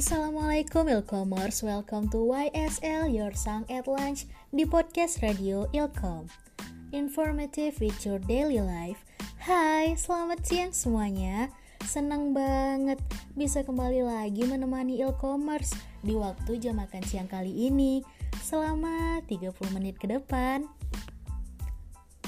Assalamualaikum Ilkomers, welcome to YSL Your Song at Lunch di podcast radio Ilkom. Informative with your daily life. Hai, selamat siang semuanya. Senang banget bisa kembali lagi menemani Ilkomers di waktu jam makan siang kali ini selama 30 menit ke depan.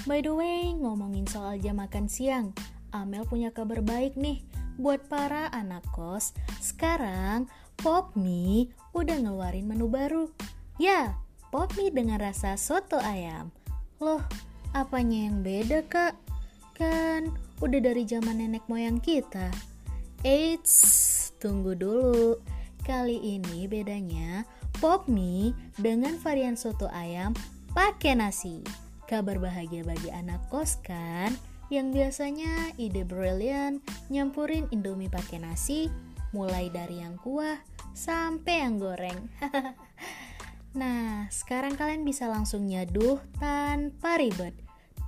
By the way, ngomongin soal jam makan siang Amel punya kabar baik nih buat para anak kos. Sekarang Pop Mie udah ngeluarin menu baru. Ya, Pop Mie dengan rasa soto ayam. Loh, apanya yang beda kak? Kan udah dari zaman nenek moyang kita. Eits, tunggu dulu. Kali ini bedanya Pop Mie dengan varian soto ayam pakai nasi. Kabar bahagia bagi anak kos kan? Yang biasanya ide brilian nyampurin indomie pakai nasi, mulai dari yang kuah sampai yang goreng. nah, sekarang kalian bisa langsung nyaduh tanpa ribet.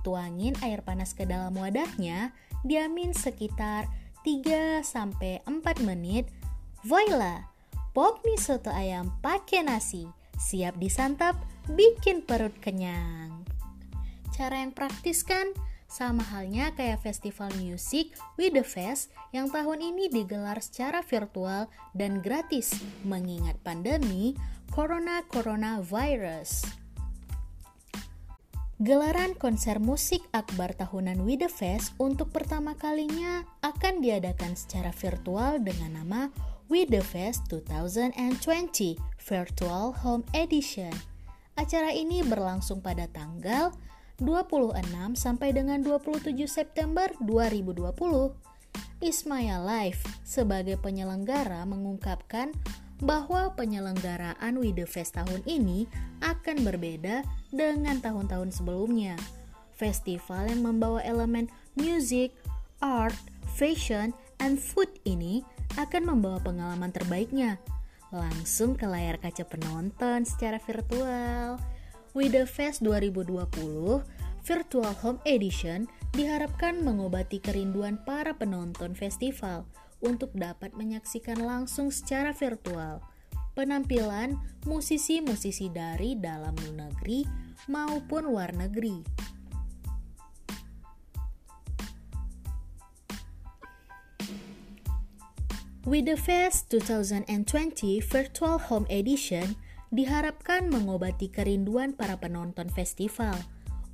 Tuangin air panas ke dalam wadahnya, diamin sekitar 3 sampai 4 menit. Voila, pop mie soto ayam pakai nasi. Siap disantap, bikin perut kenyang. Cara yang praktis kan? Sama halnya kayak festival musik With The Fest yang tahun ini digelar secara virtual dan gratis mengingat pandemi Corona Virus. Gelaran konser musik akbar tahunan With The Fest untuk pertama kalinya akan diadakan secara virtual dengan nama With The Fest 2020 Virtual Home Edition. Acara ini berlangsung pada tanggal 26 sampai dengan 27 September 2020. Ismaya Live sebagai penyelenggara mengungkapkan bahwa penyelenggaraan We The Fest tahun ini akan berbeda dengan tahun-tahun sebelumnya. Festival yang membawa elemen music, art, fashion, and food ini akan membawa pengalaman terbaiknya langsung ke layar kaca penonton secara virtual. With the Fest 2020 Virtual Home Edition diharapkan mengobati kerinduan para penonton festival untuk dapat menyaksikan langsung secara virtual penampilan musisi-musisi dari dalam negeri maupun luar negeri. With the Fest 2020 Virtual Home Edition diharapkan mengobati kerinduan para penonton festival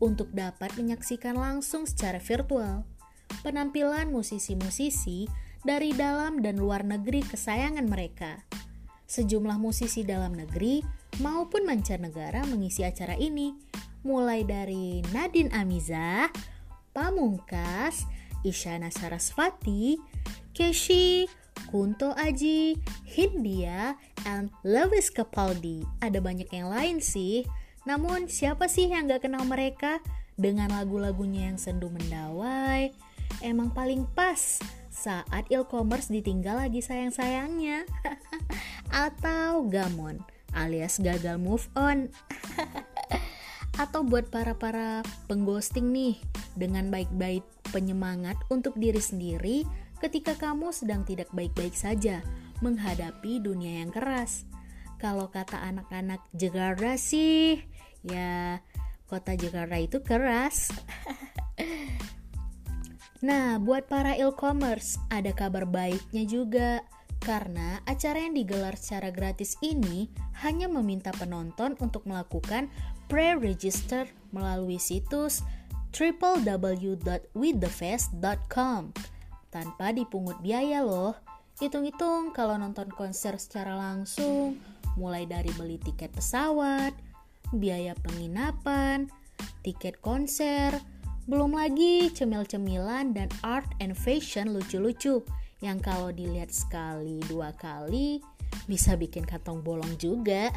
untuk dapat menyaksikan langsung secara virtual penampilan musisi-musisi dari dalam dan luar negeri kesayangan mereka. Sejumlah musisi dalam negeri maupun mancanegara mengisi acara ini, mulai dari Nadine Amiza, Pamungkas, Isyana Sarasvati, Keshi, Kunto Aji, Hindia, and Lewis Capaldi. Ada banyak yang lain sih. Namun siapa sih yang gak kenal mereka dengan lagu-lagunya yang sendu mendawai? Emang paling pas saat e-commerce ditinggal lagi sayang-sayangnya. Atau gamon alias gagal move on. Atau buat para-para pengghosting nih dengan baik-baik penyemangat untuk diri sendiri ketika kamu sedang tidak baik-baik saja menghadapi dunia yang keras. Kalau kata anak-anak Jakarta sih, ya kota Jakarta itu keras. nah, buat para e-commerce, ada kabar baiknya juga. Karena acara yang digelar secara gratis ini hanya meminta penonton untuk melakukan pre-register melalui situs www.withthefest.com tanpa dipungut biaya loh. Hitung-hitung kalau nonton konser secara langsung, mulai dari beli tiket pesawat, biaya penginapan, tiket konser, belum lagi cemil-cemilan dan art and fashion lucu-lucu yang kalau dilihat sekali dua kali bisa bikin kantong bolong juga.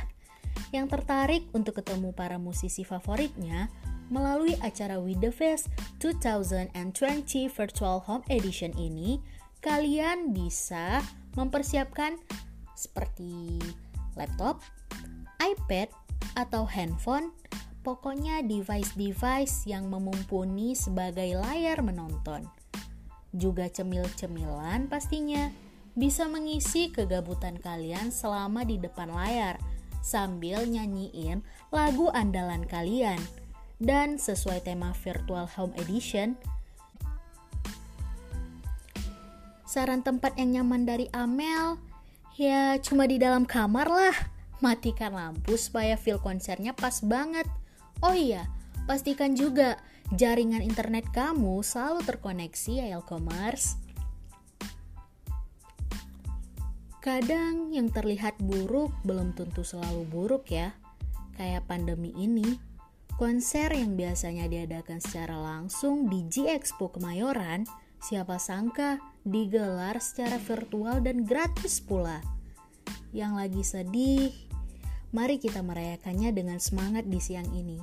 Yang tertarik untuk ketemu para musisi favoritnya Melalui acara With The Fest 2020 Virtual Home Edition ini, kalian bisa mempersiapkan seperti laptop, iPad, atau handphone, pokoknya device-device yang memumpuni sebagai layar menonton. Juga cemil-cemilan pastinya, bisa mengisi kegabutan kalian selama di depan layar sambil nyanyiin lagu andalan kalian. Dan sesuai tema Virtual Home Edition, saran tempat yang nyaman dari Amel ya cuma di dalam kamar lah. Matikan lampu supaya feel konsernya pas banget. Oh iya, pastikan juga jaringan internet kamu selalu terkoneksi ya Elcommerce. Kadang yang terlihat buruk belum tentu selalu buruk ya. Kayak pandemi ini, konser yang biasanya diadakan secara langsung di G Expo Kemayoran, siapa sangka digelar secara virtual dan gratis pula. Yang lagi sedih, mari kita merayakannya dengan semangat di siang ini.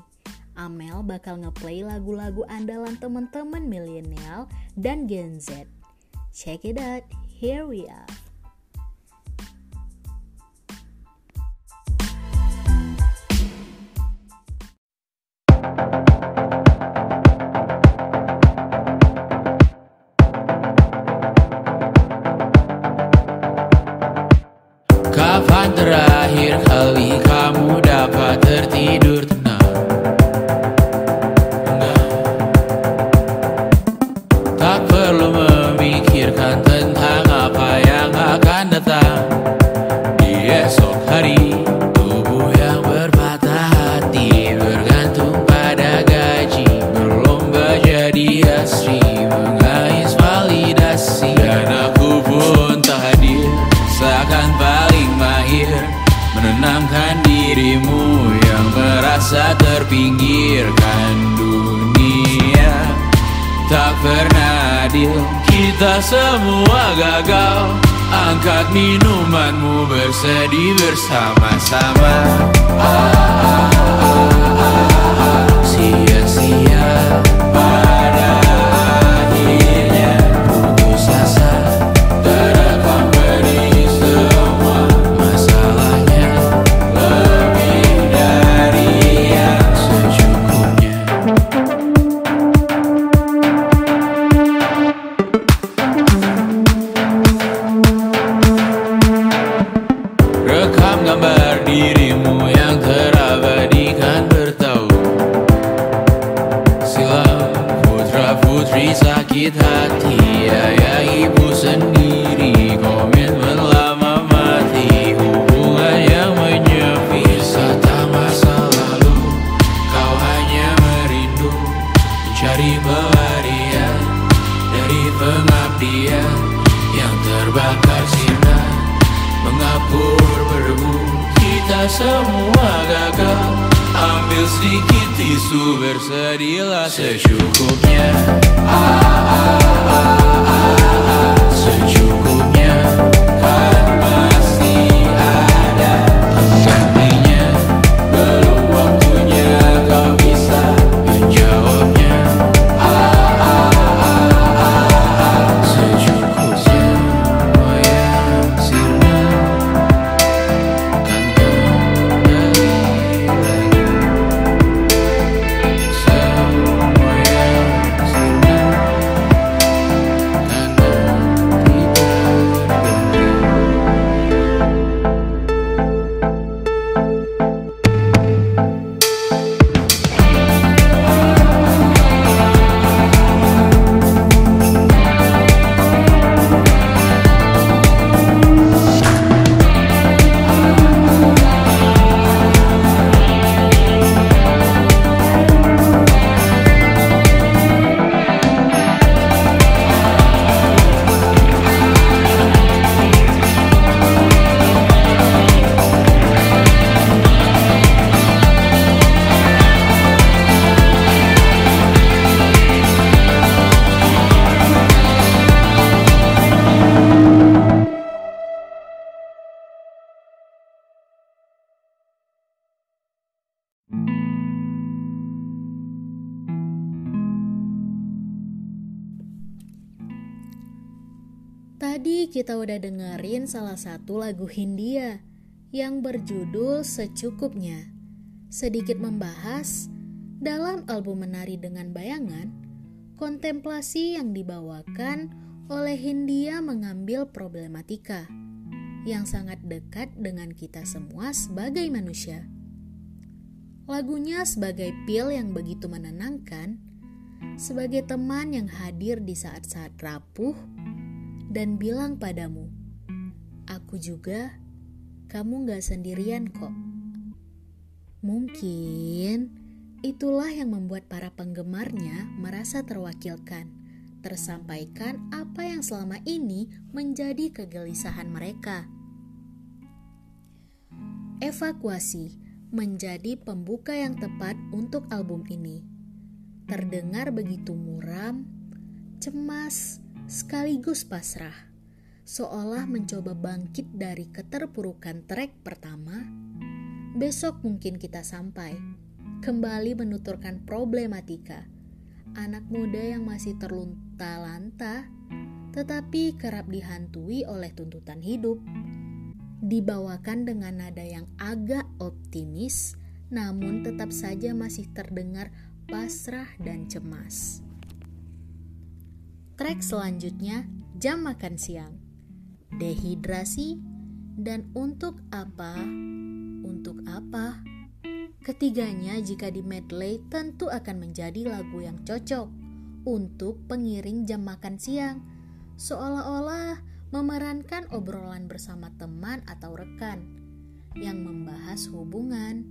Amel bakal ngeplay lagu-lagu andalan teman-teman milenial dan Gen Z. Check it out, here we are. Angkat minumanmu bersedih bersama-sama. Ah, ah, ah, Tadi kita udah dengerin salah satu lagu Hindia yang berjudul Secukupnya. Sedikit membahas, dalam album Menari Dengan Bayangan, kontemplasi yang dibawakan oleh Hindia mengambil problematika yang sangat dekat dengan kita semua sebagai manusia. Lagunya sebagai pil yang begitu menenangkan, sebagai teman yang hadir di saat-saat rapuh, dan bilang padamu, "Aku juga, kamu gak sendirian kok." Mungkin itulah yang membuat para penggemarnya merasa terwakilkan tersampaikan apa yang selama ini menjadi kegelisahan mereka. Evakuasi menjadi pembuka yang tepat untuk album ini. Terdengar begitu muram, cemas, sekaligus pasrah, seolah mencoba bangkit dari keterpurukan trek pertama. Besok mungkin kita sampai, kembali menuturkan problematika anak muda yang masih terlunta-lanta, tetapi kerap dihantui oleh tuntutan hidup. Dibawakan dengan nada yang agak optimis, namun tetap saja masih terdengar pasrah dan cemas. Track selanjutnya, jam makan siang, dehidrasi, dan untuk apa? Untuk apa? Ketiganya jika di medley tentu akan menjadi lagu yang cocok untuk pengiring jam makan siang, seolah-olah memerankan obrolan bersama teman atau rekan yang membahas hubungan,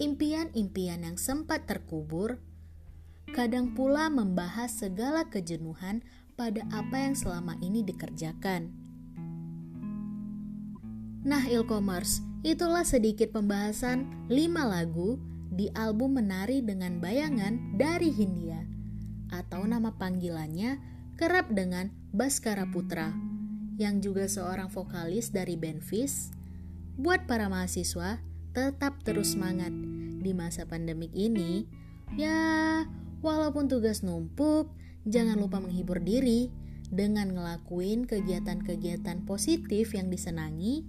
impian-impian yang sempat terkubur, kadang pula membahas segala kejenuhan pada apa yang selama ini dikerjakan. Nah, e-commerce Itulah sedikit pembahasan 5 lagu di album Menari dengan Bayangan dari Hindia atau nama panggilannya kerap dengan Baskara Putra yang juga seorang vokalis dari band Fish. Buat para mahasiswa, tetap terus semangat di masa pandemik ini. Ya, walaupun tugas numpuk, jangan lupa menghibur diri dengan ngelakuin kegiatan-kegiatan positif yang disenangi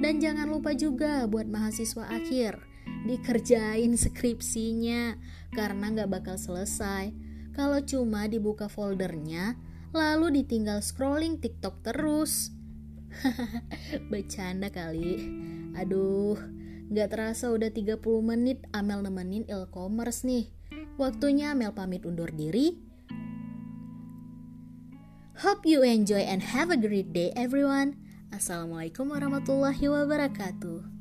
dan jangan lupa juga buat mahasiswa akhir dikerjain skripsinya karena nggak bakal selesai kalau cuma dibuka foldernya lalu ditinggal scrolling TikTok terus. Bercanda kali. Aduh, nggak terasa udah 30 menit Amel nemenin e-commerce nih. Waktunya Amel pamit undur diri. Hope you enjoy and have a great day everyone. Assalamualaikum warahmatullahi wabarakatuh.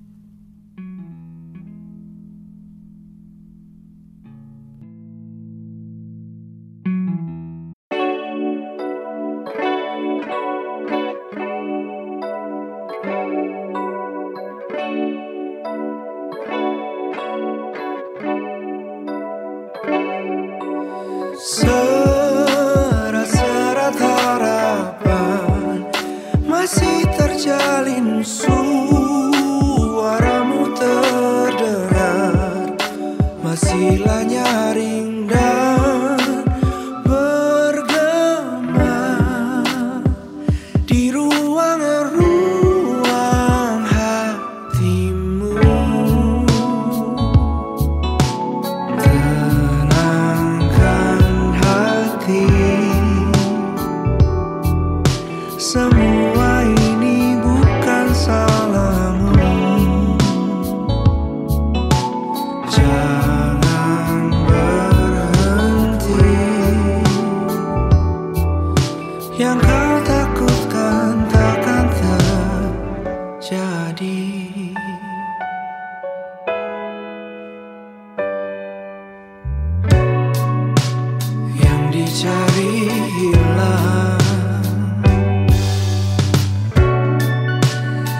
Dicari hilang.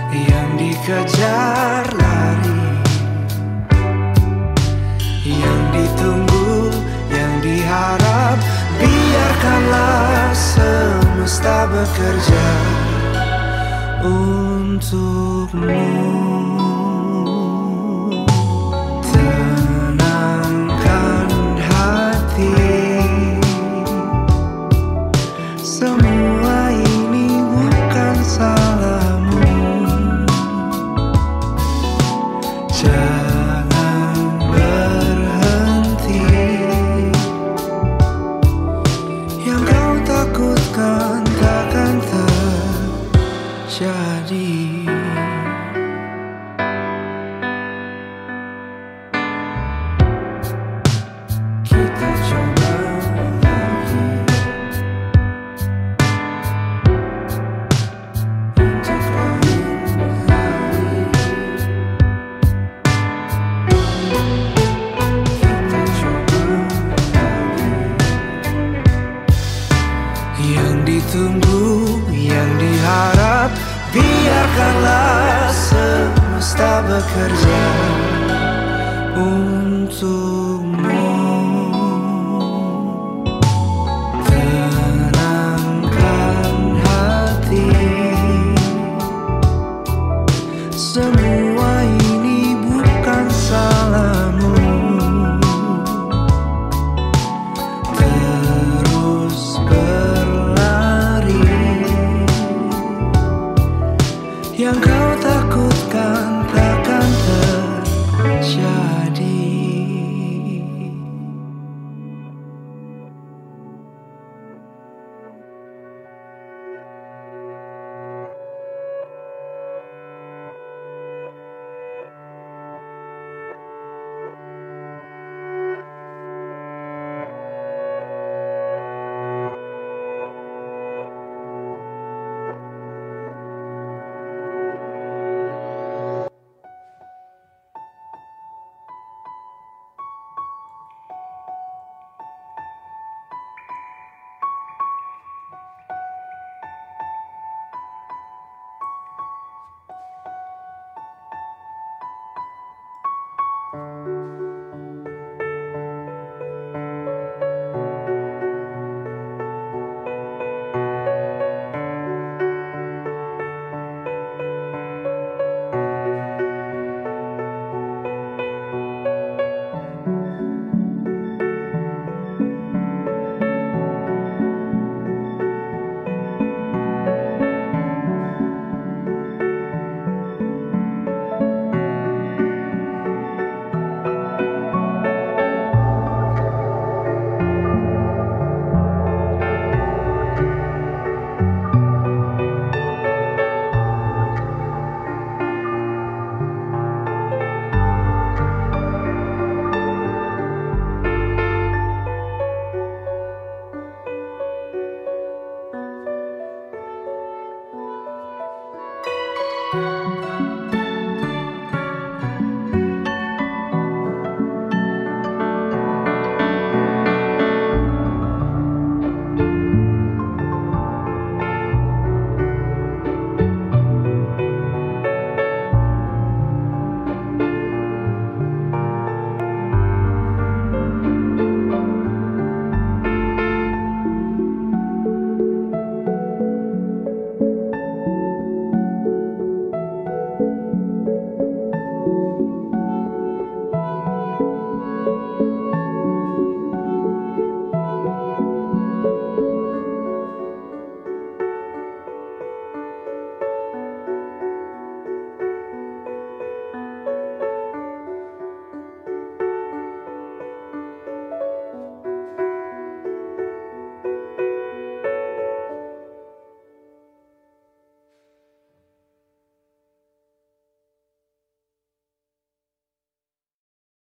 Yang dikejar lari. Yang ditunggu yang diharap biarkanlah semesta bekerja untukmu